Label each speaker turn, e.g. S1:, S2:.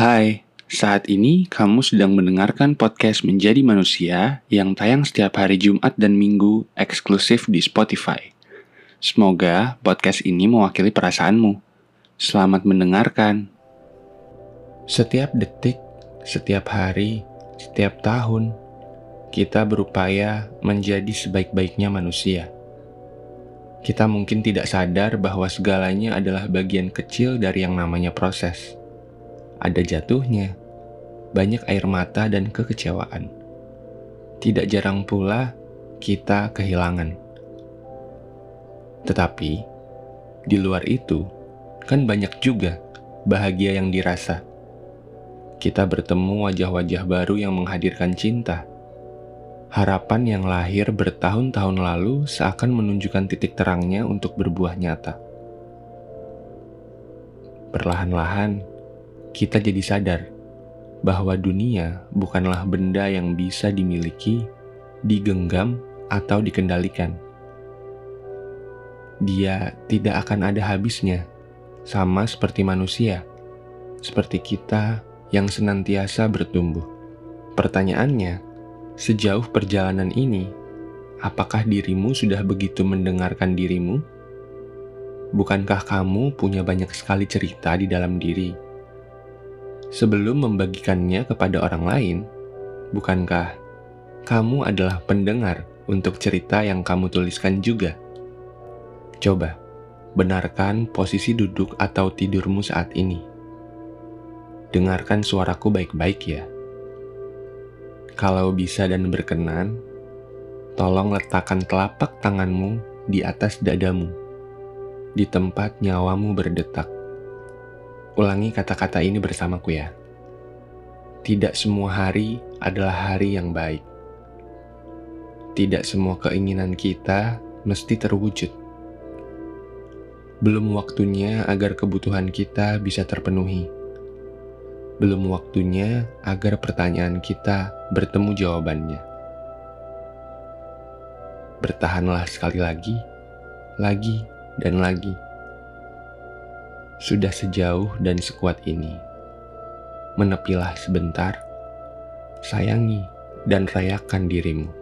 S1: Hai, saat ini kamu sedang mendengarkan podcast Menjadi Manusia yang tayang setiap hari Jumat dan Minggu eksklusif di Spotify. Semoga podcast ini mewakili perasaanmu. Selamat mendengarkan. Setiap detik, setiap hari, setiap tahun, kita berupaya menjadi sebaik-baiknya manusia. Kita mungkin tidak sadar bahwa segalanya adalah bagian kecil dari yang namanya proses ada jatuhnya, banyak air mata dan kekecewaan. Tidak jarang pula kita kehilangan. Tetapi, di luar itu, kan banyak juga bahagia yang dirasa. Kita bertemu wajah-wajah baru yang menghadirkan cinta. Harapan yang lahir bertahun-tahun lalu seakan menunjukkan titik terangnya untuk berbuah nyata. Perlahan-lahan, kita jadi sadar bahwa dunia bukanlah benda yang bisa dimiliki, digenggam, atau dikendalikan. Dia tidak akan ada habisnya, sama seperti manusia, seperti kita yang senantiasa bertumbuh. Pertanyaannya, sejauh perjalanan ini, apakah dirimu sudah begitu mendengarkan dirimu? Bukankah kamu punya banyak sekali cerita di dalam diri? Sebelum membagikannya kepada orang lain, bukankah kamu adalah pendengar untuk cerita yang kamu tuliskan juga? Coba, benarkan posisi duduk atau tidurmu saat ini. Dengarkan suaraku baik-baik ya. Kalau bisa dan berkenan, tolong letakkan telapak tanganmu di atas dadamu, di tempat nyawamu berdetak Ulangi kata-kata ini bersamaku ya. Tidak semua hari adalah hari yang baik. Tidak semua keinginan kita mesti terwujud. Belum waktunya agar kebutuhan kita bisa terpenuhi. Belum waktunya agar pertanyaan kita bertemu jawabannya. Bertahanlah sekali lagi, lagi, dan lagi sudah sejauh dan sekuat ini. Menepilah sebentar, sayangi dan rayakan dirimu.